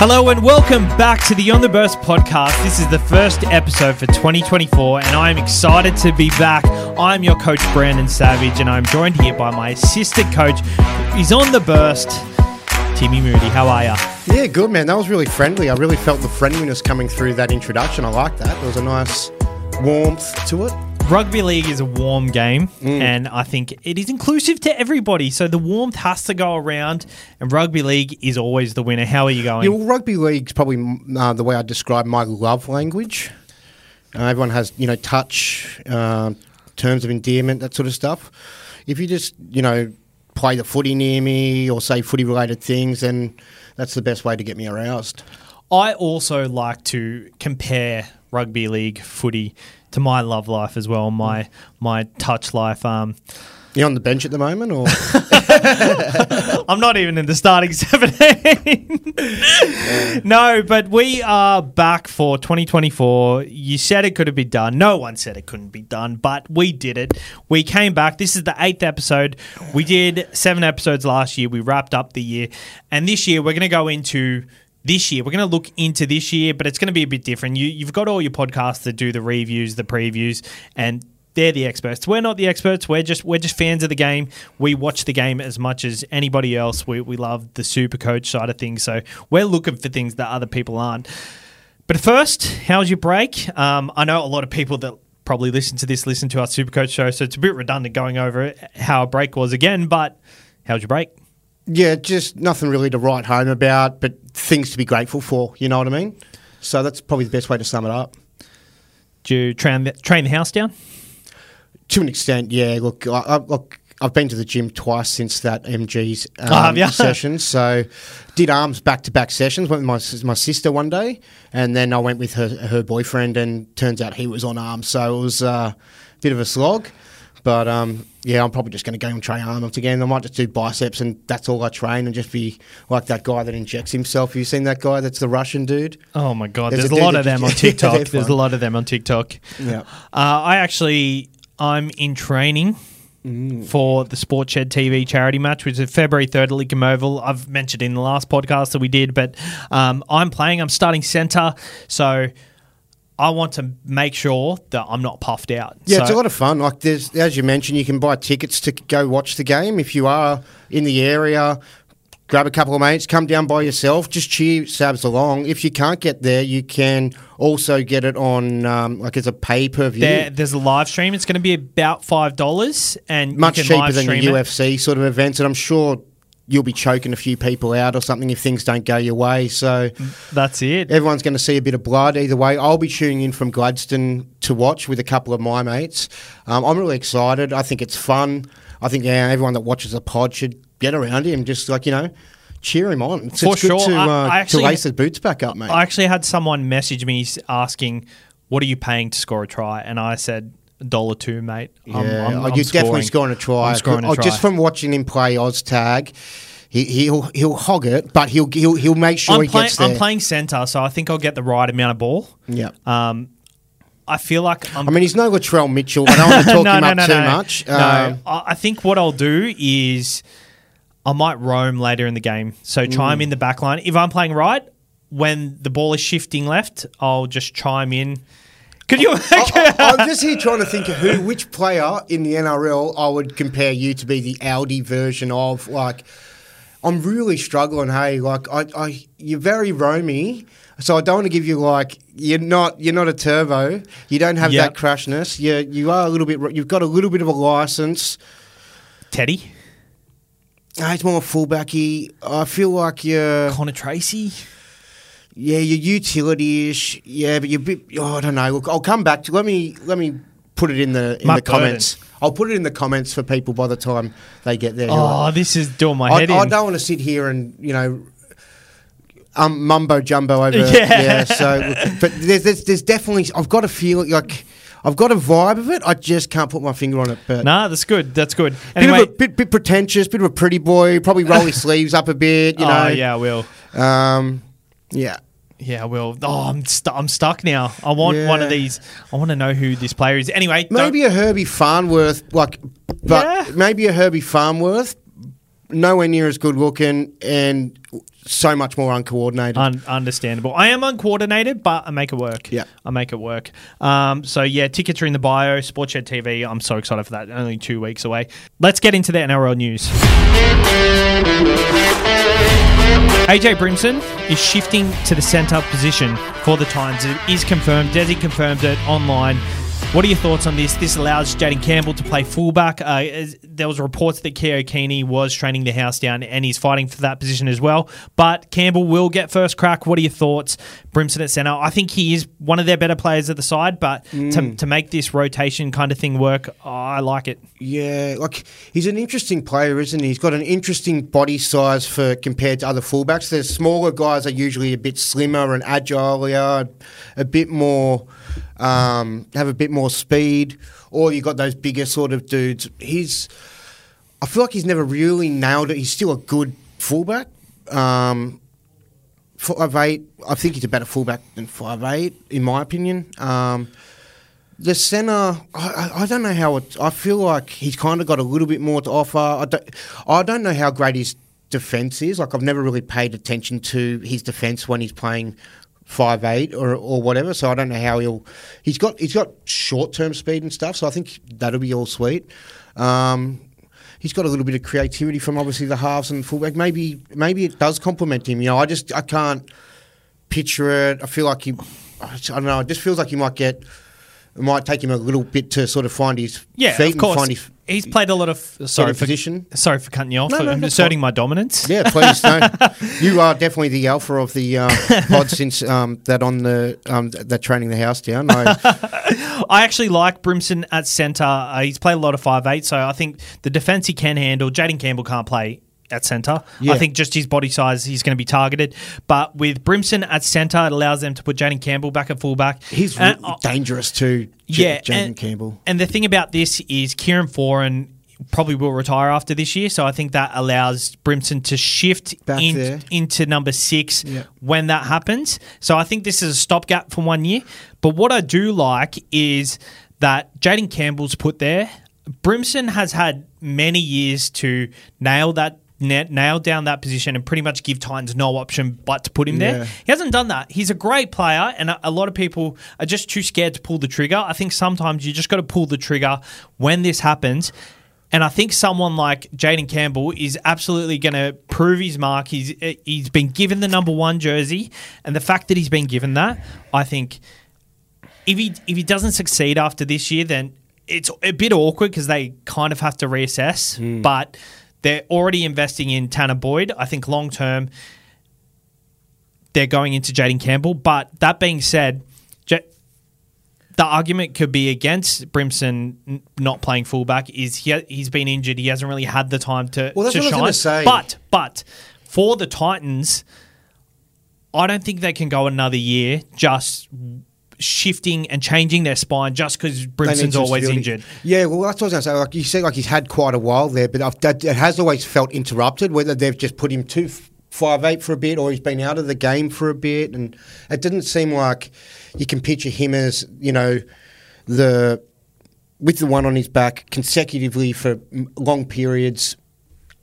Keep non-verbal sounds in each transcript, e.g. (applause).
Hello and welcome back to the On the Burst podcast. This is the first episode for 2024, and I am excited to be back. I'm your coach, Brandon Savage, and I'm joined here by my assistant coach. He's on the burst, Timmy Moody. How are you? Yeah, good man. That was really friendly. I really felt the friendliness coming through that introduction. I like that. There was a nice warmth to it. Rugby league is a warm game, and I think it is inclusive to everybody. So the warmth has to go around, and rugby league is always the winner. How are you going? Yeah, well, rugby league's probably uh, the way I describe my love language. Uh, everyone has, you know, touch, uh, terms of endearment, that sort of stuff. If you just, you know, play the footy near me or say footy related things, then that's the best way to get me aroused. I also like to compare rugby league footy to my love life as well, my my touch life. Um, You on the bench at the moment, or (laughs) I'm not even in the starting 17. (laughs) no, but we are back for 2024. You said it could have been done. No one said it couldn't be done, but we did it. We came back. This is the eighth episode. We did seven episodes last year. We wrapped up the year. And this year, we're going to go into this year. We're going to look into this year, but it's going to be a bit different. You, you've got all your podcasts that do the reviews, the previews, and they're the experts. We're not the experts. We're just we're just fans of the game. We watch the game as much as anybody else. We, we love the super coach side of things. So we're looking for things that other people aren't. But first, how's your break? Um, I know a lot of people that probably listen to this listen to our super coach show, so it's a bit redundant going over how a break was again. But how's your break? Yeah, just nothing really to write home about, but things to be grateful for. You know what I mean? So that's probably the best way to sum it up. Did you train the, train the house down? To an extent, yeah. Look, I, I, look, I've been to the gym twice since that MG's um, Oh, have ya? (laughs) session. So, did arms back to back sessions. Went with my my sister one day, and then I went with her her boyfriend, and turns out he was on arms. So it was uh, a bit of a slog. But um, yeah, I'm probably just going to go and train arms again. I might just do biceps, and that's all I train, and just be like that guy that injects himself. Have you seen that guy? That's the Russian dude. Oh my god, There's there's, a a, lot of them on (laughs) TikTok. there's a lot of them on TikTok. Yeah. Uh, I actually, I'm in training Mm. for the Sport Shed TV charity match, which is February 3rd at Lincoln Oval. I've mentioned in the last podcast that we did, but um, I'm playing. I'm starting centre, so I want to make sure that I'm not puffed out. Yeah, so, it's a lot of fun. Like there's, as you mentioned, you can buy tickets to go watch the game if you are in the area. Grab a couple of mates, come down by yourself, just cheer Sabs along. If you can't get there, you can also get it on um, like as a pay per view, There, there's a live stream. It's going to be about five dollars, and you much can cheaper live than the it. UFC sort of events. And I'm sure you'll be choking a few people out or something if things don't go your way. So That's it. everyone's going to see a bit of blood either way. I'll be tuning in from Gladstone to watch with a couple of my mates. Um, I'm really excited. I think it's fun. I think yeah, everyone that watches the pod should get around him, just like you know, cheer him on. It's, For it's good sure. to, uh, I actually- to lace the boots back up, mate. I actually had someone message me asking, "What are you paying to score a try?" And I said, "A dollar two, mate." I'm- yeah, I'm- oh, I'm you're definitely scoring a try. I'm scoring a oh, try. just from watching him play Oztag. He, he'll he'll hog it, but he'll he'll, he'll make sure I'm, he playing, gets there. I'm playing centre, so I think I'll get the right amount of ball. Yeah. Um, I feel like I'm. I mean, he's no Latrell Mitchell. I don't want to (laughs) talk him up too much. No, Um, I I think what I'll do is I might roam later in the game. So Mm. chime in the back line. If I'm playing right, when the ball is shifting left, I'll just chime in. Could you? I, am just here trying to think of who, which player in the NRL I would compare you to be the Audi version of. Like, I'm really struggling. Hey, like, I, I you're very roamy, so I don't want to give you like you're not you're not a turbo. You don't have Yep. that crashness. You you are a little bit. You've got a little bit of a license. Teddy, Ah, It's more fullbacky. I feel like you're Connor Tracey. Yeah you're utility-ish. Yeah, but you're a bit. Oh, I don't know. Look, I'll come back to. Let me let me put it in the in the comments. I'll put it in the comments for people by the time they get there. Oh, this is doing my I, head I in. don't want to sit here and you know. Um, mumbo jumbo over (laughs) Yeah. yeah. So, but there's, there's there's definitely I've got a feel like I've got a vibe of it. I just can't put my finger on it. But Nah, that's good. That's good. bit Anyway, of a bit, bit pretentious, bit of a pretty boy. Probably roll his (laughs) sleeves up a bit. You know. oh yeah, I will. Um, yeah. Yeah, well, oh, I'm stu- I'm stuck now. I want one of these. I want to know who this player is. Anyway, don't- Maybe a Herbie Farnworth, like, but Yeah. maybe a Herbie Farnworth, nowhere near as good looking and so much more uncoordinated. Un- understandable. I am uncoordinated, but I make it work. Yeah. I make it work. Um, so yeah, tickets are in the bio. Sportshed TV. I'm so excited for that. Only two weeks away. Let's get into the NRL news. AJ Brimson is shifting to the centre position for the Titans. It is confirmed. Desi confirmed it online. What are your thoughts on this? This allows Jayden Campbell to play fullback. Uh, there was reports that Keano Kini was training the house down and he's fighting for that position as well. But Campbell will get first crack. What are your thoughts? Brimson at centre. I think he is one of their better players at the side, but to, to make this rotation kind of thing work, I like it. Yeah, like he's an interesting player, isn't he? He's got an interesting body size for compared to other fullbacks. The smaller guys are usually a bit slimmer and agile, a bit more, um, have a bit more speed. Or you got those bigger sort of dudes. He's, I feel like he's never really nailed it. He's still a good fullback. Um, five eight. I think he's a better fullback than five eight, in my opinion. Um, the centre, I, I- don't know how it. I feel like he's kind of got a little bit more to offer. I don't, I don't know how great his defence is. Like I've never really paid attention to his defence when he's playing five eight or or whatever. So I don't know how he'll. He's got he's got short term speed and stuff. So I think that'll be all sweet. Um, he's got a little bit of creativity from obviously the halves and fullback. Maybe maybe it does complement him. You know, I just I can't picture it. I feel like he. I don't know. It just feels like he might get. It might take him a little bit to sort of find his Yeah, feet of course. and find his. He's played a lot of. Sorry for position. Sorry for cutting you off. No, no, I'm asserting my dominance. Yeah, please. No, (laughs) you are definitely the alpha of the uh, pod since um, that on the um, that training the house down. I, (laughs) I actually like Brimson at centre. Uh, he's played a lot of five eight, so I think the defence he can handle. Jayden Campbell can't play at centre. Yeah. I think just his body size, he's going to be targeted. But with Brimson at centre, it allows them to put Jayden Campbell back at fullback. he's And, dangerous too. Yeah, Jayden and, Campbell. And the thing about this is Kieran Foran probably will retire after this year, so I think that allows Brimson to shift in- into number six when that happens. So I think this is a stopgap for one year. But what I do like is that Jayden Campbell's put there. Brimson has had many years to nail that. Na- Nail down that position and pretty much give Titans no option but to put him there. Yeah. He hasn't done that. He's a great player, and a, a lot of people are just too scared to pull the trigger. I think sometimes you just got to pull the trigger when this happens. And I think someone like Jayden Campbell is absolutely going to prove his mark. He's eh, he's been given the number one jersey, and the fact that he's been given that, I think, if he if he doesn't succeed after this year, then it's a bit awkward because they kind of have to reassess. But they're already investing in Tanah Boyd. I think long term, they're going into Jayden Campbell. But that being said, Ja- the argument could be against Brimson not playing fullback is he he's been injured. He hasn't really had the time to, Well, that's to what I was shine. say. But but for the Titans, I don't think they can go another year just shifting and changing their spine just because Brimson's always stability. injured. Yeah, well, that's what I was going to say. Like you said, like he's had quite a while there, but I've, that, it has always felt interrupted. Whether they've just put him to five eight for a bit, or he's been out of the game for a bit, and it didn't seem like you can picture him as you know the with the one on his back consecutively for long periods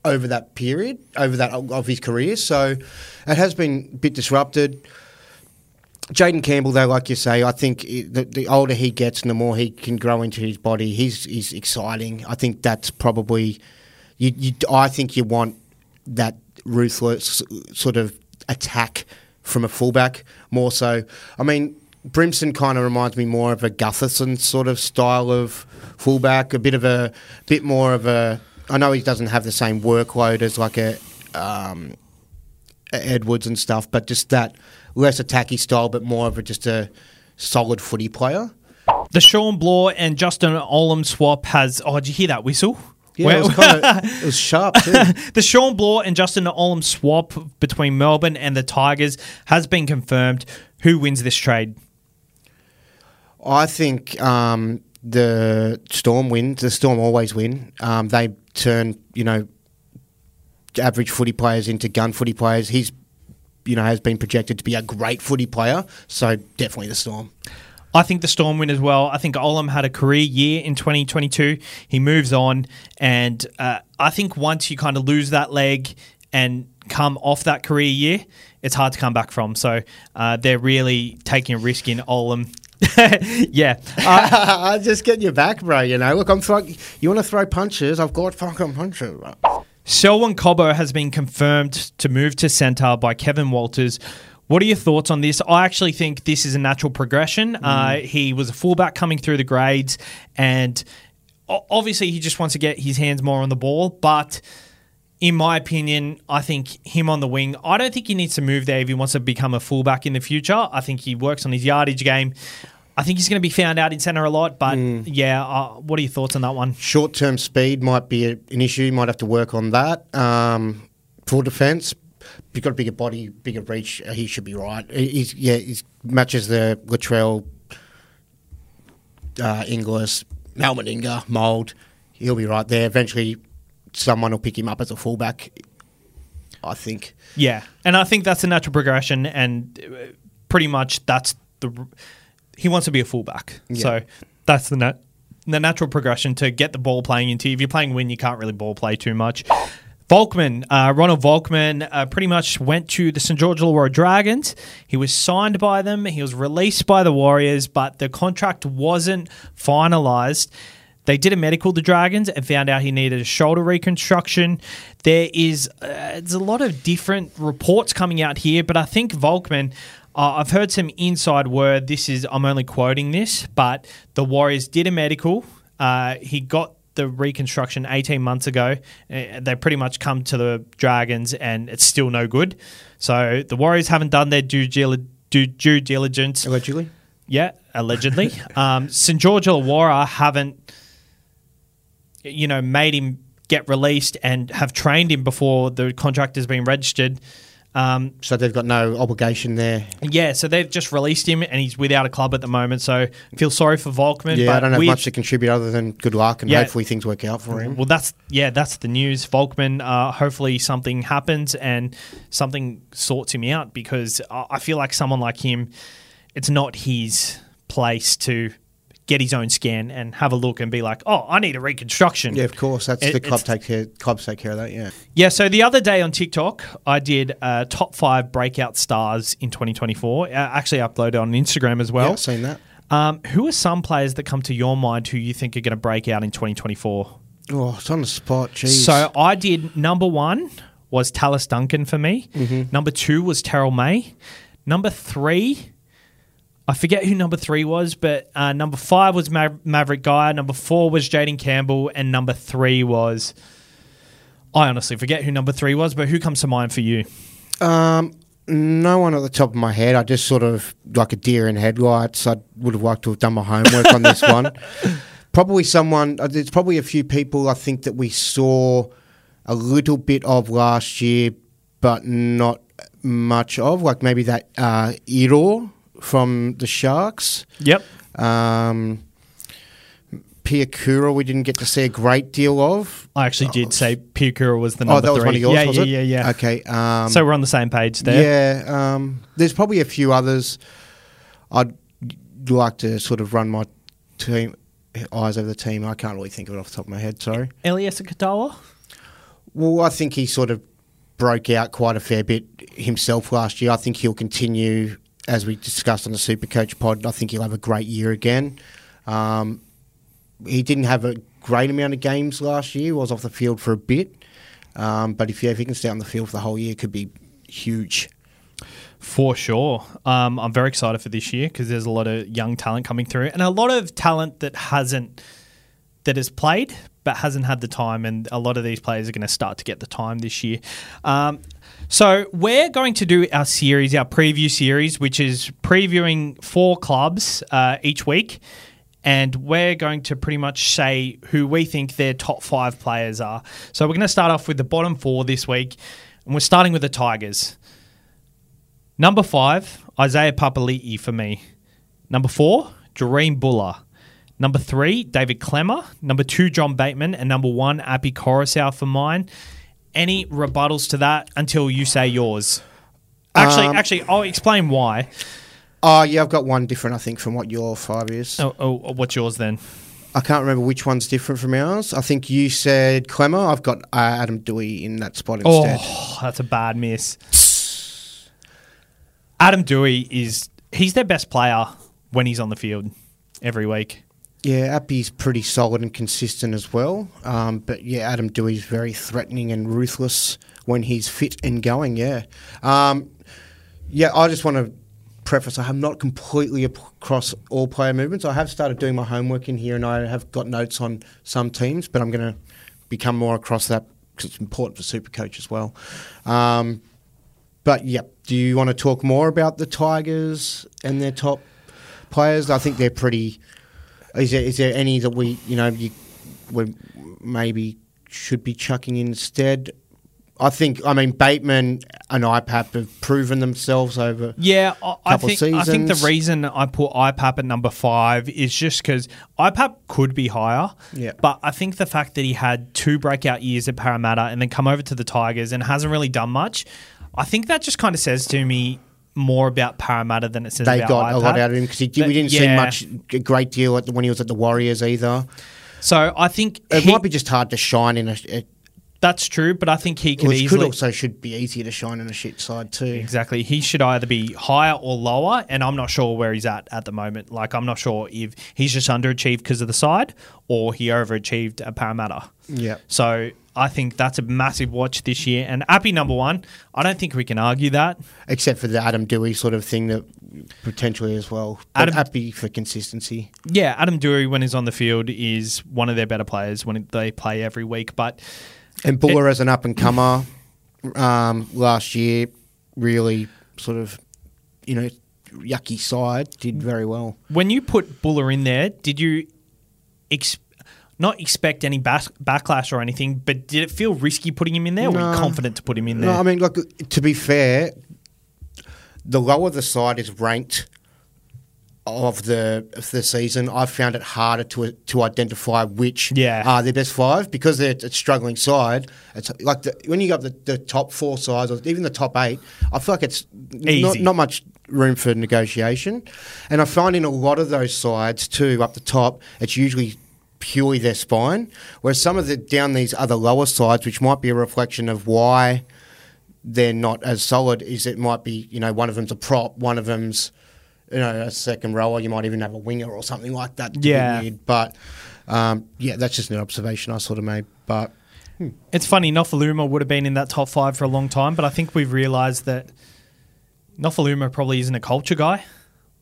over that period, over that of his career. So it has been a bit disrupted. Jayden Campbell, though, like you say, I think the, the older he gets and the more he can grow into his body, he's he's exciting. I think that's probably you. you I think you want that ruthless sort of attack from a fullback more so. I mean, Brimson kind of reminds me more of a Gutherson sort of style of fullback, a bit of a bit more of a. I know he doesn't have the same workload as like a. Um, Edwards and stuff, but just that less attacky style, but more of a, just a solid footy player. The Shawn Blore and Justin Olam swap has. Oh, did you hear that whistle? Yeah, Where- it was kind of it was sharp too. (laughs) the Shawn Blore and Justin Olam swap between Melbourne and the Tigers has been confirmed. Who wins this trade? I think um, the Storm win. The Storm always win. Um, they turn you know average footy players into gun footy players. He's you know has been projected to be a great footy player. So definitely the Storm. I think the Storm win as well. I think Olam had a career year in 2022. He moves on, and uh, I think once you kind of lose that leg and come off that career year, it's hard to come back from. So uh, they're really taking a risk in Olam. (laughs) yeah. Uh, (laughs) I'm just getting you back, bro. You know, look, I'm throwing. You want to throw punches? I've got fucking punches. Selwyn Cobbo has been confirmed to move to centre by Kevin Walters. What are your thoughts on this? I actually think this is a natural progression. Uh, he was a fullback coming through the grades, and obviously he just wants to get his hands more on the ball. But in my opinion, I think him on the wing, I don't think he needs to move there if he wants to become a fullback in the future. I think he works on his yardage game. I think he's going to be found out in centre a lot. But yeah, uh, what are your thoughts on that one? Short term speed might be a, an issue. You might have to work on that. Um, for defence, you've got a bigger body, bigger reach. uh, He should be right. He- He's yeah, he matches the Latrell, uh, Inglis, Mal Meninga mould. He'll be right there. Eventually, someone will pick him up as a fullback. I think. Yeah, and I think that's a natural progression, and uh, pretty much that's the he wants to be a fullback. Yeah. So that's the nat- the natural progression to get the ball playing into. If you're playing win, you can't really ball play too much. Volkman, uh, Ronald Volkman, uh, pretty much went to the St George Illawarra Dragons. He was signed by them. He was released by the Warriors, but the contract wasn't finalised. They did a medical, the Dragons, and found out he needed a shoulder reconstruction. There is uh, there's a lot of different reports coming out here, but I think Volkman. Uh, I've heard some inside word. This is I'm only quoting this, but the Warriors did a medical. Uh, he got the reconstruction 18 months ago. Uh, they pretty much come to the Dragons, and it's still no good. So the Warriors haven't done their due, due, due diligence. Allegedly. Yeah, allegedly. (laughs) um, St George Illawarra haven't, you know, made him get released and have trained him before the contract has been registered. Um, So they've got no obligation there. yeah, so they've just released him and he's without a club at the moment. So feel sorry for Volkman. Yeah, but I don't have much to contribute other than good luck and Yeah. hopefully things work out for him. Well, that's yeah, that's the news. Volkman, uh, hopefully something happens and something sorts him out because I I feel like someone like him, it's not his place to get his own scan and have a look and be like, oh, I need a reconstruction. Yeah, of course. That's It- the club take care. Clubs take care of that. Yeah. Yeah, so the other day on TikTok, I did uh, top five breakout stars in 2024. I actually uploaded on Instagram as yeah, well. I've seen that. Um, who are some players that come to your mind who you think are going to break out in 2024? Oh, it's on the spot. Jeez. So I did number one was Tallis Duncan for me. Number two was Terrell May. Number three, I forget who number three was, but uh, number five was Ma- Mavrik Geyer. Number four was Jayden Campbell, and number three was. I honestly forget who number three was, but who comes to mind for you? Um, no one at the top of my head. I just sort of like a deer in headlights. I would have liked to have done my homework on this one. (laughs) Probably someone. uh, There's probably a few people I think that we saw a little bit of last year, but not much of. Like maybe that uh, Iro from the Sharks. Yep. Um, Piakura, we didn't get to see a great deal of. I actually did say Piakura was the number oh, that was three. one of yours, yeah, was yeah, it? yeah, yeah, Okay. Um, So we're on the same page there. Yeah, um, there's probably a few others. I'd like to sort of run my team eyes over the team. I can't really think of it off the top of my head. Sorry. Eliesa Katoa? Well, I think he sort of broke out quite a fair bit himself last year. I think he'll continue, as we discussed on the Super Coach pod. I think he'll have a great year again. Um, he didn't have a great amount of games last year. Was off the field for a bit, um, but if, yeah, if he can stay on the field for the whole year, could be huge. For sure. Um, I'm very excited for this year because there's a lot of young talent coming through and a lot of talent that hasn't, that has played but hasn't had the time. And a lot of these players are going to start to get the time this year. Um, so we're going to do our series, our preview series, which is previewing four clubs uh, each week. And we're going to pretty much say who we think their top five players are. So we're going to start off with the bottom four this week. And we're starting with the Tigers. Number five, Isaiah Papali'i for me. Number four, Jahream Bula. Number three, David Klemmer. Number two, John Bateman. And number one, Api Koroisau for mine. Any rebuttals to that until you say yours? Actually, Um, actually, I'll explain why. Oh, yeah, I've got one different, I think, from what your five is. Oh, oh, what's yours then? I can't remember which one's different from ours. I think you said Klemmer. I've got uh, Adam Doueihi in that spot instead. Oh, that's a bad miss. Adam Doueihi is he's their best player when he's on the field every week. Yeah, Api's pretty solid and consistent as well. Um, but yeah, Adam Doueihi's very threatening and ruthless when he's fit and going. Yeah. Um, yeah, I just want to preface I am not completely across all player movements. I have started doing my homework in here and I have got notes on some teams, but I'm going to become more across that because it's important for Super Coach as well. Um, but yeah, do you want to talk more about the Tigers and their top players? I think they're pretty. Is there, is there any that we, you know, you, we maybe should be chucking instead? I think, I mean, Bateman and IPAP have proven themselves over. Yeah, I, I think I think the reason I put IPAP at number five is just because IPAP could be higher. Yeah. But I think the fact that he had two breakout years at Parramatta and then come over to the Tigers and hasn't really done much, I think that just kind of says to me more about Parramatta than it says They got a lot out of him because we didn't see much, a great deal at the, when he was at the Warriors either. So I think It he- might be just hard to shine in a. a that's true, but I think he could which easily could also should be easier to shine in a shit side too. Exactly. He should either be higher or lower, and I'm not sure where he's at at the moment. Like, I'm not sure if he's just underachieved because of the side or he overachieved at Parramatta. Yeah. So I think that's a massive watch this year. And Api number one, I don't think we can argue that. Except for the Adam Doueihi sort of thing that potentially as well. But Adam- happy for consistency. Yeah, Adam Doueihi, when he's on the field, is one of their better players when they play every week. But And Bula as an up and comer um, last year, really sort of, you know, yucky side, did very well. when you put Bula in there, did you ex- not expect any backlash or anything, but did it feel risky putting him in there? Or were you confident to put him in there? No, I mean, look, to be fair, the lower the side is ranked of the of the season, I've found it harder to to identify which Yeah. are their best five because they're a struggling side. It's like the, when you got the, the top four sides or even the top eight, I feel like it's not, Easy. not much room for negotiation. And I find in a lot of those sides too, up the top, it's usually purely their spine. Whereas some of the down these other lower sides, which might be a reflection of why they're not as solid, is it might be you know one of them's a prop, one of them's you know a second rower. You might even have a winger or something like that. Yeah. weird. but um, yeah, that's just an observation I sort of made. But It's funny, Nofoaluma would have been in that top five for a long time, but I think we've realised that Nofoaluma probably isn't a culture guy.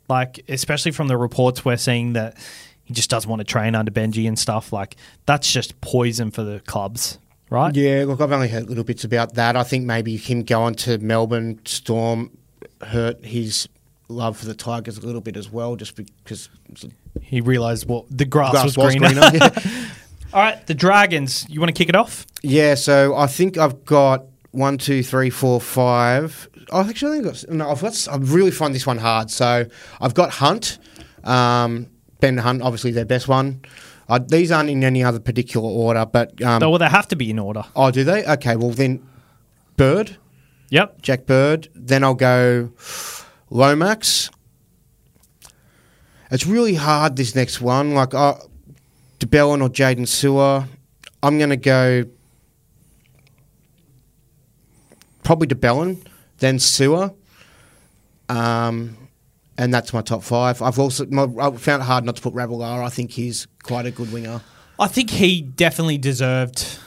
Like, especially from the reports we're seeing that he just doesn't want to train under Benji and stuff. Like, that's just poison for the clubs, right? Yeah, look, I've only heard little bits about that. I think maybe him going to Melbourne Storm hurt his love for the Tigers a little bit as well, just because He realised what the grass, grass was, was greener. greener. yeah. (laughs) All right, the Dragons. You want to kick it off? Yeah, so I think I've got one, two, three, four, five. I've actually only got no. I've got. I really find this one hard. So I've got Hunt, um, Ben Hunt, obviously their best one. Uh, these aren't in any other particular order, but um, Oh, well, they have to be in order. oh, do they? Okay, well then, Bird, Yep. Jack Bird. Then I'll go Lomax. It's really hard this next one. Like uh, de Belin or Jaydn Su'A. I'm going to go probably de Belin, then Su'A. Um, and that's my top five. I've also my, I found it hard not to put Ravalawa. I think he's quite a good winger. I think he definitely deserved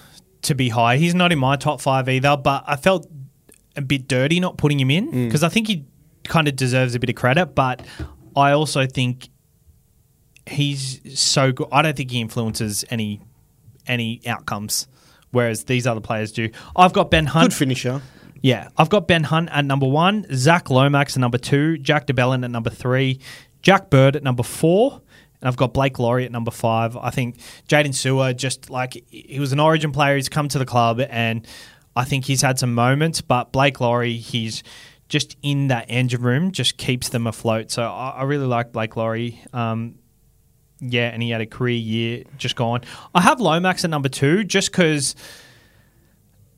to be high. He's not in my top five either, but I felt a bit dirty not putting him in mm. because I think he kind of deserves a bit of credit. But I also think he's so good. I don't think he influences any any outcomes, whereas these other players do. I've got Ben Hunt. Good finisher. Yeah, I've got Ben Hunt at number one, Zac Lomax at number two, Jack de Belin at number three, Jack Bird at number four, and I've got Blake Lawrie at number five. I think Jaydn Su'A just like he was an Origin player. He's come to the club, and I think he's had some moments. But Blake Lawrie, he's just in that engine room, just keeps them afloat. So I, I really like Blake Lawrie. Um, yeah, and he had a career year just gone. I have Lomax at number two, just because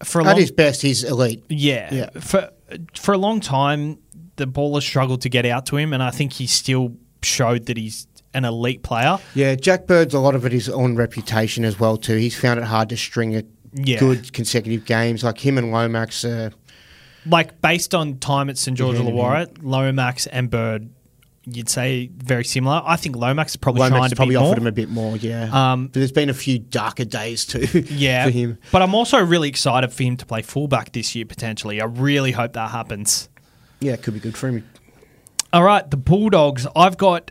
for At long his best, he's elite. yeah. Yeah. For for a long time, the ball has struggled to get out to him, and I think he still showed that he's an elite player. Yeah, Jack Bird's a lot of it is on reputation as well too. He's found it hard to string a Yeah. good consecutive games. Like him and Lomax. Uh, Like based on time at St George Illawarra, Lomax and Bird, you'd say very similar. I think Lomax has probably Lomax probably bit more. offered him a bit more. Yeah, Um, but there's been a few darker days too. (laughs) yeah, for him. but I'm also really excited for him to play fullback this year potentially. I really hope that happens. Yeah, it could be good for him. All right, the Bulldogs. I've got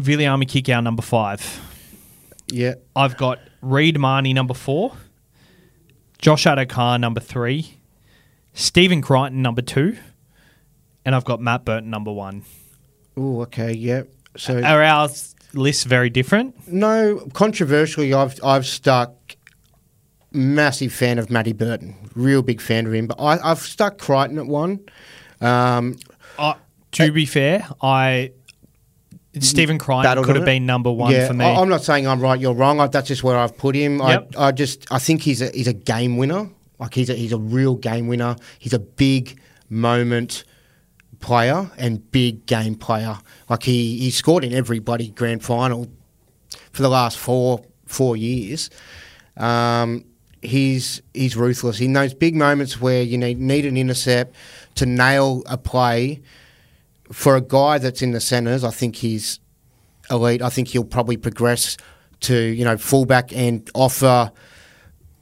Viliami Kikau number five. Yeah, I've got Reed Mahoney number four, Josh Addo-Carr number three, Stephen Crichton number two, and I've got Matt Burton number one. Oh, okay, yeah. So Are our lists very different? no, controversially, I've I've stuck massive fan of Matty Burton, real big fan of him. But I, I've stuck Crichton at one. Um, Uh, to be fair, I Stephen Crichton could have it. been number one yeah, for me. I, am not saying I'm right, you're wrong. I, that's just where I've put him. Yep. I, I just I think he's a he's a game winner. Like he's a he's a real game winner. He's a big moment player and big game player. Like he he scored in every bloody grand final for the last four four years. Um, he's he's ruthless. In those big moments where you need need an intercept to nail a play, for a guy that's in the centres, I think he's elite. I think he'll probably progress to you know fullback and offer.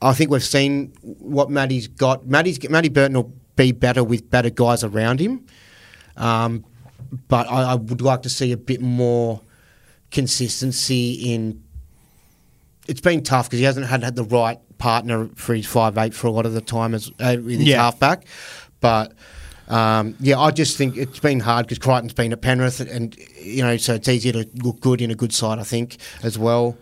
I think we've seen what Matty's got. Matty's Matty Burton will be better with better guys around him, um, but I, I would like to see a bit more consistency in. It's been tough because he hasn't had, had the right partner for his five eight for a lot of the time as uh, with his Yeah. halfback, but. Um, yeah, I just think it's been hard because Crichton's been at Penrith, and you know, so it's easier to look good in a good side, I think, as well.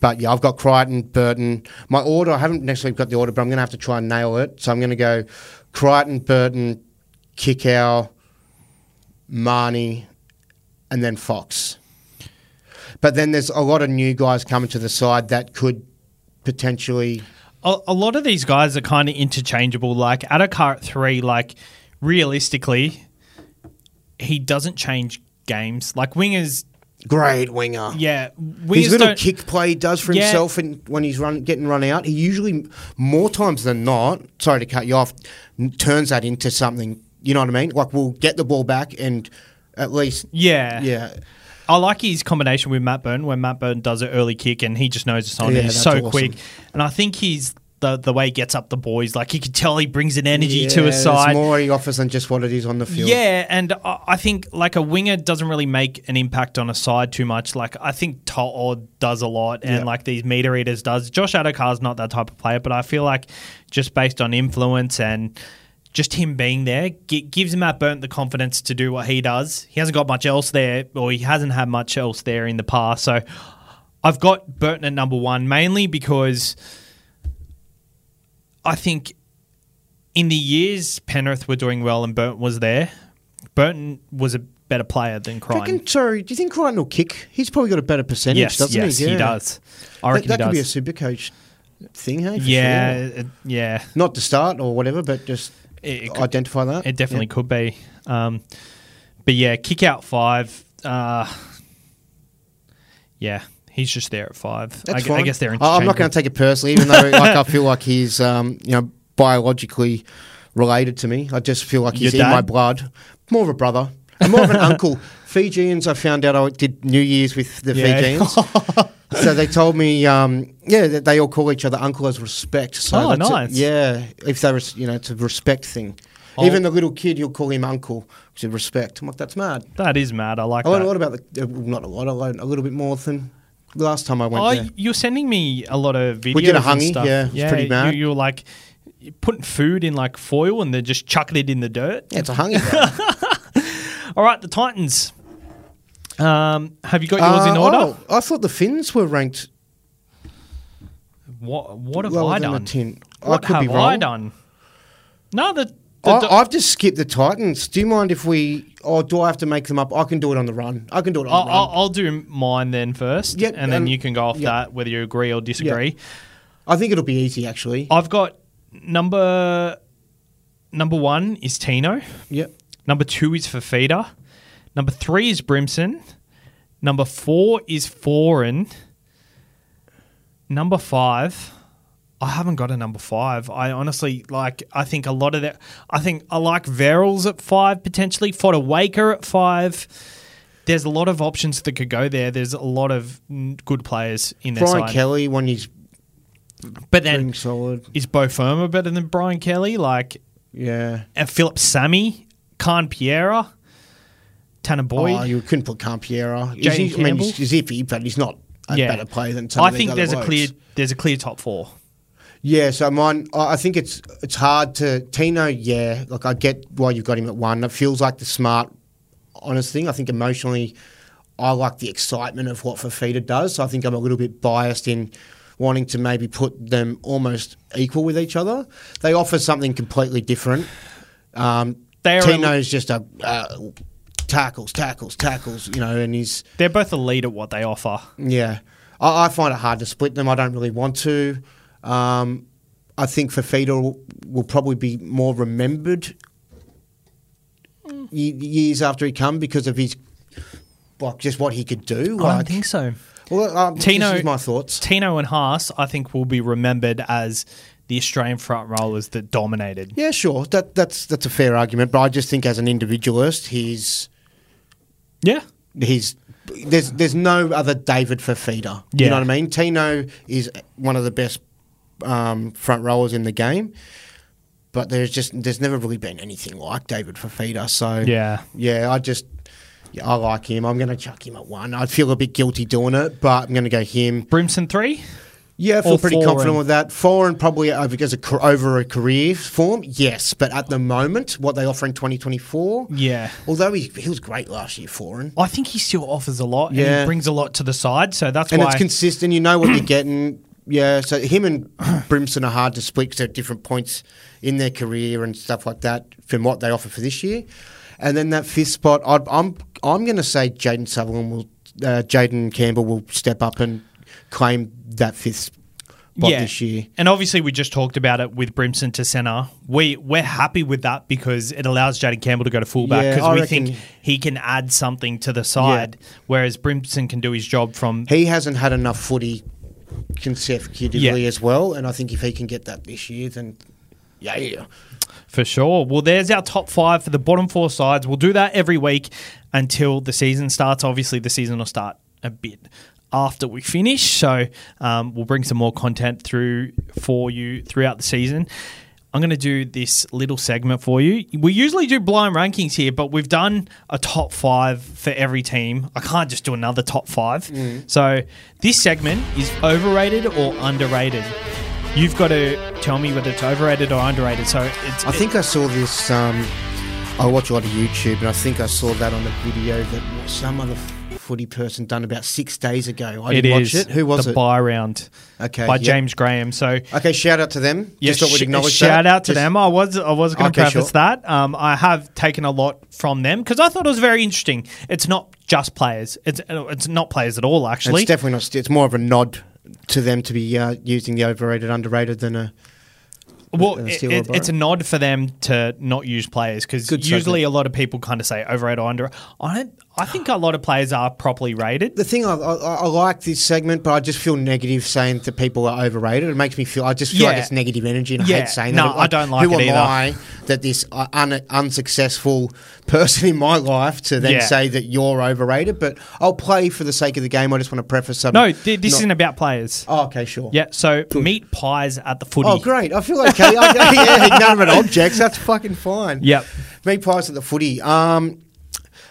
But yeah, I've got Crichton, Burton. My order, I haven't necessarily got the order, but I'm going to have to try and nail it. So I'm going to go Crichton, Burton, Kikau, Mahoney, and then Fox. But then there's a lot of new guys coming to the side that could potentially. a, a lot of these guys are kind of interchangeable. Like Addo-Carr at three, like realistically, he doesn't change games. Like wingers, Great winger. yeah, His little kick play he does for Yeah. himself and when he's run getting run out, he usually more times than not, sorry to cut you off, turns that into something. You know what I mean? Like we'll get the ball back and at least yeah, yeah, I like his combination with Matt Burton when Matt Burton does an early kick and he just knows it's on. Yeah, he's so awesome. quick, and I think he's the the way he gets up the boys. Like you can tell he brings an energy yeah, to his there's side. more he offers than just what it is on the field. Yeah, and I I think like a winger doesn't really make an impact on a side too much. Like I think Todd does a lot, and Yeah. like these meter eaters does. Josh Addo-Carr's not that type of player, but I feel like just based on influence and just him being there gi- gives Matt Burnt the confidence to do what he does. He hasn't got much else there, or he hasn't had much else there in the past. So I've got Burton at number one mainly because I think in the years Penrith were doing well and Burton was there, Burton was a better player than Crichton. sorry, do you think Crichton will kick? He's probably got a better percentage, Yes, doesn't yes, he? he does. I That, reckon that he could be a super coach thing, hey? yeah, sure. Uh, yeah. Not to start or whatever, but just It, could, identify that. it definitely could be. Um, but yeah, kick out five. Uh, yeah, he's just there at five. I, I guess they're I'm not going to take it personally, even though like I feel like he's um, you know biologically related to me. I just feel like (laughs) he's Your in my blood. More of a brother. And more of an (laughs) uncle. Fijians, I found out I did New Year's with the Yeah. Fijians. (laughs) so they told me, um, yeah, that they all call each other uncle as respect. So Oh, that's a- nice. yeah, if they res- you know, it's a respect thing. Oh. Even the little kid, you'll call him uncle, is respect. I'm like, that's mad. That is mad. I like I learned a lot about the, uh, not a lot, I learned a little bit more than last time I went Oh, there. you're sending me a lot of videos. We did a hungy, stuff. yeah, it's pretty mad. You, you're like putting food in like foil and then just chucking it in the dirt. Yeah, it's a hungry. bro. (laughs) All right, the Titans. Um, have you got yours in Uh, order? oh, I thought the Finns were ranked What What have I done? What I could have be I wrong. done? No, the, the I, I've just skipped the Titans. Do you mind if we, or do I have to make them up? I can do it on the run. I can do it on I'll, the run. I'll, I'll do mine then first, Yeah, and then um, you can go off yeah. that whether you agree or disagree. I think it'll be easy, actually. I've got number number one is Tino. Yep. Number two is Fifita. Number three is Brimson. Number four is Foran. Number five, I haven't got a number five. I honestly like. I think a lot of that. I think I like Verrills at five potentially. Fodder Waker at five. There's a lot of options that could go there. There's a lot of good players in their Brian side. Kelly when he's but then solid. is Beau Fermor better than Brian Kelly? Like Yeah. and Phillip Sami, Khan Piera, Tanah Boyd. Oh, you couldn't put Khan-Pereira. He's, Jaden he's- I mean, he's, he's iffy, but he's not a Yeah. better player than some I think there's a clear there's a clear top four. Yeah, so mine. I think it's it's hard to Tino. Yeah, like I get why you've got him at one. It feels like the smart, honest thing. I think emotionally, I like the excitement of what Fifita does. So I think I'm a little bit biased in wanting to maybe put them almost equal with each other. They offer something completely different. Um, Tino's just a uh, tackles, tackles, tackles. You know, and he's They're both elite at what they offer. yeah, I, I find it hard to split them. I don't really want to. Um, I think Fifita will, will probably be more remembered ye- years after he come because of his like just what he could do. I don't think so. Well, um, Tino- this is my thoughts. Tino and Haas, I think, will be remembered as the Australian front rollers that dominated. Yeah, sure. That that's that's a fair argument, but I just think as an individualist, he's Yeah. he's there's there's no other David Fifita. Yeah. You know what I mean? Tino is one of the best um, front rowers in the game, but there's just there's never really been anything like David Fifita. So Yeah. yeah, I just yeah, I like him. I'm going to chuck him at one. I'd feel a bit guilty doing it, but I'm going to go him. Brimson three. Yeah, I feel pretty confident with that. Foran probably over, as a, over a career form, yes. But at the moment, what they offer in 2024, Yeah. although he, he was great last year, Foran. I think he still offers a lot and Yeah. he brings a lot to the side. So that's and why. it's consistent. You know what you're getting. Yeah, so him and (coughs) Brimson are hard to split 'cause they're at different points in their career and stuff like that from what they offer for this year. And then that fifth spot, I'd, I'm I'm going to say Jaden Sutherland will, uh, Jayden Campbell will step up and claim that fifth spot this year. And obviously, we just talked about it with Brimson to centre. We we're happy with that because it allows Jayden Campbell to go to fullback because I we reckon- think he can add something to the side, whereas Brimson can do his job from. He hasn't had enough footy consecutively Yeah. as well, and I think if he can get that this year, then yeah, yeah. For sure. Well, there's our top five for the bottom four sides. We'll do that every week until the season starts. Obviously, the season will start a bit after we finish, so um, we'll bring some more content through for you throughout the season. I'm going to do this little segment for you. We usually do blind rankings here, but we've done a top five for every team. I can't just do another top five. So this segment is overrated or underrated. You've got to tell me whether it's overrated or underrated. So it's I think I saw this. Um, I watch a lot of YouTube, and I think I saw that on a video that some other footy person done about six days ago. I It didn't is watch it. Who was the it? buy round Okay, by yep. James Graham. So Okay, shout out to them. yeah, Just thought we'd acknowledge shout that. out to Just- them. I was I was going to Okay, preface sure. that. Um, I have taken a lot from them because I thought it was very interesting. It's not just players. It's it's not players at all actually. It's definitely not. It's more of a nod to them to be uh, using the overrated, underrated than a. Well, it, steal or it- it's a nod for them to not use players because usually segment. a lot of people kind of say overrated or under. I don't. I think a lot of players are properly rated. The thing I, I, I like this segment, but I just feel negative saying that people are overrated. It makes me feel. I just feel like it's negative energy, and I Yeah. hate saying No, that. I don't like who it am either. I that this un, unsuccessful person in my life to then Yeah. say that you're overrated? But I'll play for the sake of the game. I just want to preface something. No, th- this not- isn't about players. Oh, okay, sure. Yeah, so meat pies at the footy. Oh, great. I feel okay. I, (laughs) yeah, inanimate objects. That's fucking fine. Yep. Meat pies at the footy. Um,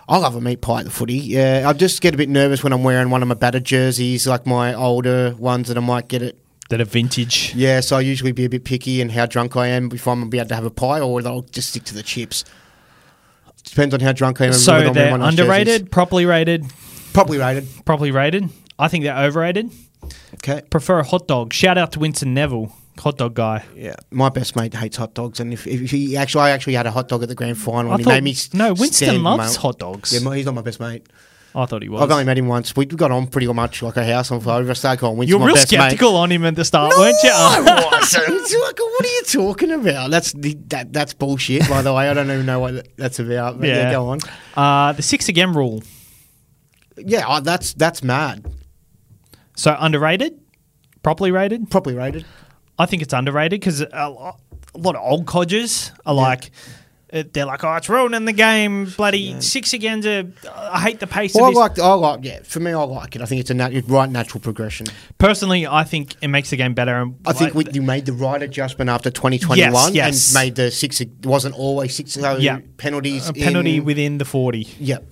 I love a meat pie at the footy. Yeah, I just get a bit nervous when I'm wearing one of my battered jerseys, like my older ones that I might get it. That are vintage. Yeah, so I usually be a bit picky in how drunk I am before I'm gonna be able to have a pie, or I'll just stick to the chips. Depends on how drunk I am. So they're underrated, jerseys. properly rated, properly rated. properly rated. I think they're overrated. Okay. Prefer a hot dog. Shout out to Winston Neville, hot dog guy. Yeah, my best mate hates hot dogs, and if, if he actually, I actually had a hot dog at the grand final, I and he thought- made me. no, Winston stand loves hot dogs. Yeah, my- he's not my best mate. I thought he was. I've only met him once. We got on pretty much like a house on fire. I started calling Winston You're my real best mate. skeptical on him at the start, No, weren't you? I (laughs) wasn't. Like, what are you talking about? That's the- that, that's bullshit. By the way, I don't even know what that's about. But yeah. Yeah. go on. Uh, the six again rule. Yeah, oh, that's that's mad. So underrated, properly rated. Properly rated. I think it's underrated because a, a lot of old codgers are like, uh, they're like, oh, it's ruining the game. Bloody six again's a. I hate the pace Well, I like. I like. Yeah, for me, I like it. I think it's a nat- right natural progression. Personally, I think it makes the game better. And I think we, you made the right adjustment after 2021 Yes, yes. and made the six. It wasn't always six so Yeah. penalties. a penalty in- within the forty. Yep.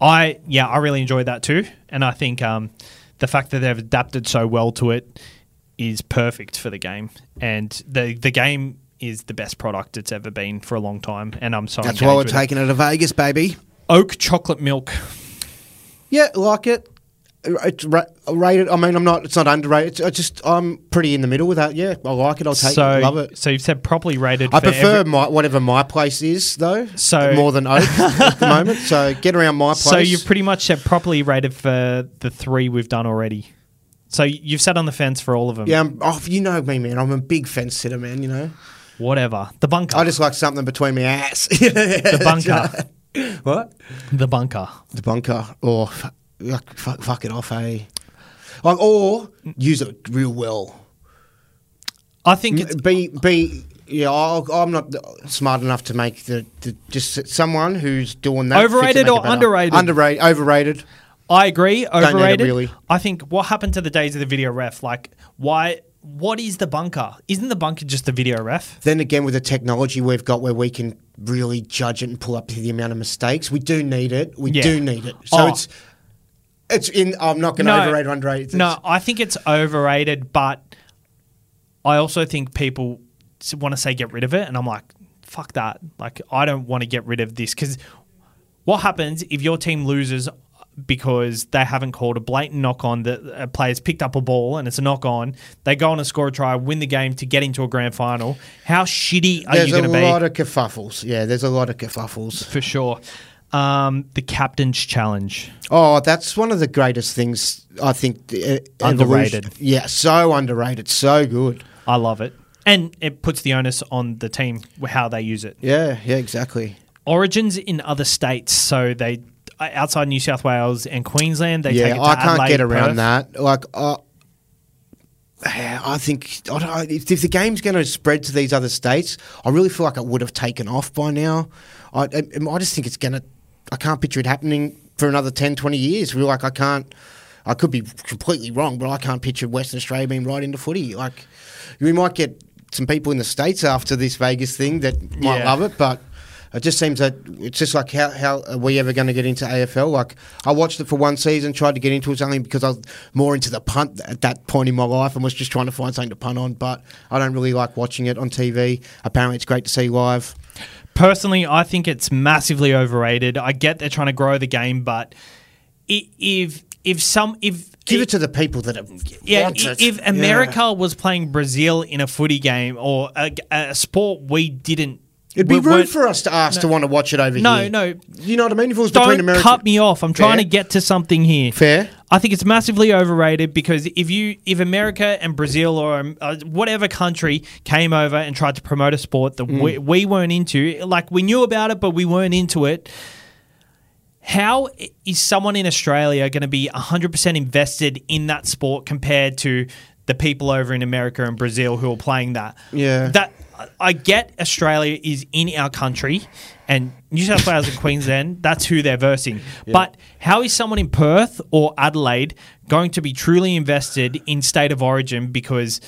I yeah, I really enjoyed that too, and I think um, the fact that they've adapted so well to it is perfect for the game, and the the game is the best product it's ever been for a long time, and I'm so That's why we're with it. taking it to Vegas, baby. oak chocolate milk. Yeah, like it. It's ra- rated. I mean, I'm not. It's not underrated. It's, I just I'm pretty in the middle with that. Yeah, I like it. I'll take so it. Love it. So you've said properly rated. I prefer every- my whatever my place is though. So- more than Oak (laughs) at the moment. So get around my place. so you've pretty much said properly rated for the three we've done already. So you've sat on the fence for all of them. yeah, I'm, oh, you know me, man. I'm a big fence sitter, man. You know, Whatever. The bunker. I just like something between my ass. (laughs) the bunker. (laughs) what? the bunker. The bunker, or like, fuck, fuck it off, hey. Like, or use it real well. I think it's Be be yeah. I'll, I'm not smart enough to make the, the just someone who's doing that. Overrated or underrated? Underrated. Overrated. I agree. Overrated. really. I think what happened to the days of the video ref? Like, why? What is the bunker? Isn't the bunker just the video ref? Then again, with the technology we've got, where we can really judge it and pull up the amount of mistakes, we do need it. We Yeah. do need it. So Oh. it's it's in. I'm not going to overrate or underrate. It's- no, I think it's overrated, but I also think people want to say get rid of it, and I'm like, fuck that. Like, I don't want to get rid of this because what happens if your team loses because they haven't called a blatant knock on that a player's picked up a ball and it's a knock on they go on and score a try win the game to get into a grand final how shitty are There's you going to be There's a lot of kerfuffles. Yeah, there's a lot of kerfuffles. for sure um, the captain's challenge Oh, that's one of the greatest things I think. the, uh, Underrated. evolution- Yeah, so underrated, so good. I love it. And it puts the onus on the team how they use it. Yeah, yeah, exactly. Origins in other states, so they outside New South Wales and Queensland, they take yeah, it to I can't Adelaide, get around Perth. that. Like, uh, I think I don't, if, if the game's going to spread to these other states, I really feel like it would have taken off by now. I, I, I just think it's going to. I can't picture it happening for another 10, 20 years. We're like, I can't. I could be completely wrong, but I can't picture Western Australia being right into footy. Like, we might get some people in the states after this Vegas thing that might Yeah. love it, but it just seems that it's just like how how are we ever going to get into AFL? Like I watched it for one season, tried to get into it only because I was more into the punt at that point in my life and was just trying to find something to punt on. But I don't really like watching it on TV. Apparently, it's great to see live. Personally, I think it's massively overrated. I get they're trying to grow the game, but if if some if Give it to the people that have yeah, it. if Yeah. America was playing Brazil in a footy game or a, a sport we didn't, It'd be rude for us to ask to want to watch it over No, here. no. No. You know what I mean? If it was Don't America, cut me off. I'm trying Fair. to get to something here. Fair. I think it's massively overrated because if you if America and Brazil or um, uh, whatever country came over and tried to promote a sport that Mm. we, we weren't into, like we knew about it but we weren't into it, how is someone in Australia going to be 100% invested in that sport compared to the people over in America and Brazil who are playing that? Yeah. That I get Australia is in our country and New South Wales and Queensland, that's who they're versing. But how is someone in Perth or Adelaide going to be truly invested in state of origin because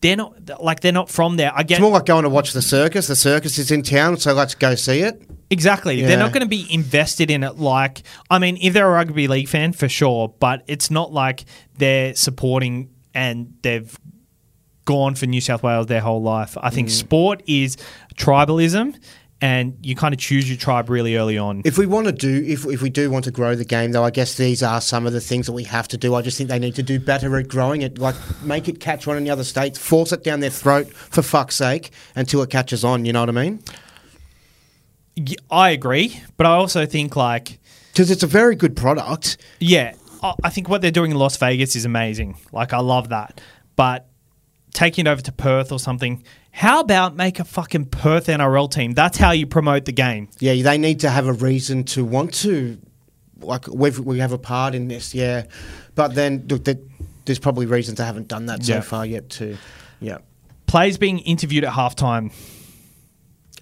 they're not like they're not from there? I get It's more like going to watch the circus. The circus is in town, so let's go see it. Exactly. Yeah. They're not going to be invested in it like, I mean, if they're a rugby league fan, for sure, but it's not like they're supporting and they've gone for New South Wales their whole life. I Mm. think sport is tribalism and you kind of choose your tribe really early on. If we want to do, if, if we do want to grow the game, though, I guess these are some of the things that we have to do. I just think they need to do better at growing it. Like, make it catch on in the other states, force it down their throat, for fuck's sake, until it catches on. You know what I mean? I agree, but I also think like because it's a very good product. Yeah, I I think what they're doing in Las Vegas is amazing. Like I love that, but taking it over to Perth or something. How about make a fucking Perth NRL team? That's how you promote the game. Yeah, they need to have a reason to want to, like we've, we have a part in this. Yeah, but then look, there- there's probably reasons they haven't done that so Yeah. far yet. Too. Yeah. Players being interviewed at halftime.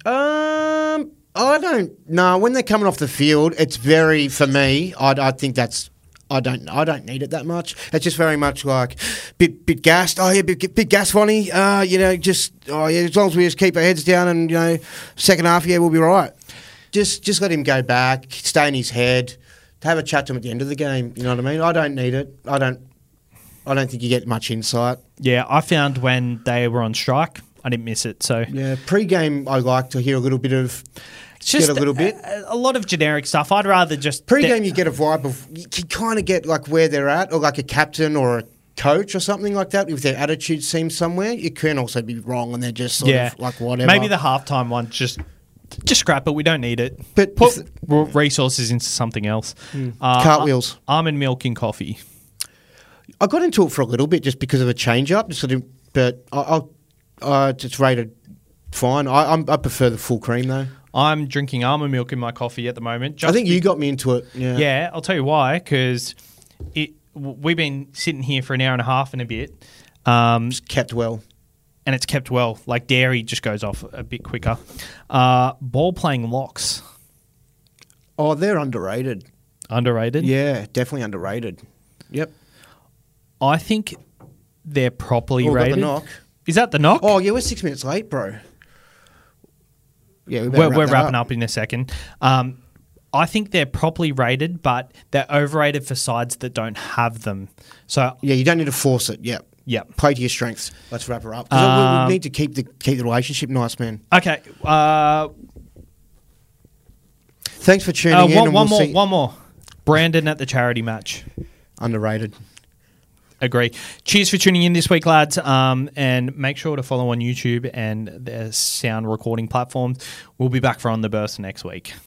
Um, I don't know. When they're coming off the field, it's very for me. I, I think that's. I don't. I don't need it that much. It's just very much like bit bit gassed. Oh yeah, bit, bit gas funny. Uh, you know, just oh yeah. As long as we just keep our heads down and you know, second half, yeah, we'll be right. Just just let him go back, stay in his head, have a chat to him at the end of the game. You know what I mean? I don't need it. I don't. I don't think you get much insight. Yeah, I found when they were on strike, I didn't miss it. So Yeah, pre-game, I like to hear a little bit of. Just get a little bit. a, a lot of generic stuff. I'd rather just Pre-game, you get a vibe of you can kind of get like where they're at, or like a captain or a coach or something like that. If their attitude seems somewhere, it can also be wrong, and they're just sort yeah, of like whatever. Maybe the halftime one just just scrap it. We don't need it. But put resources into something else. Uh, Cartwheels. almond milk and coffee. I got into it for a little bit just because of a change-up, just sort of, but I, I'll, uh, it's rated fine. I, I'm, I prefer the full cream though. I'm drinking almond milk in my coffee at the moment. I just think you got me into it. Yeah. Yeah, I'll tell you why. Because it w- we've been sitting here for an hour and a half and a bit, um, It's kept well. and it's kept well. Like dairy just goes off a bit quicker. Uh, ball playing locks Oh, they're underrated. underrated. Yeah, definitely underrated. Yep. I think they're properly Oh, got the rated. knock. Is that the knock? Oh yeah, we're six minutes late, bro. Yeah, we we're, we're wrapping up. in a second. Um, I think they're properly rated, but they're overrated for sides that don't have them. So, Yeah, you don't need to force it. Yeah, yeah. play to your strengths. Let's wrap her up. we- Um, we need to keep the keep the relationship nice, man. Okay. Uh, Thanks for tuning uh, in. one, and one we'll more. see- One more. Brandon at the charity match. Underrated. Agree. Cheers for tuning in this week, lads. Um, and make sure to follow on YouTube and their sound recording platforms. We'll be back for On the Burst next week.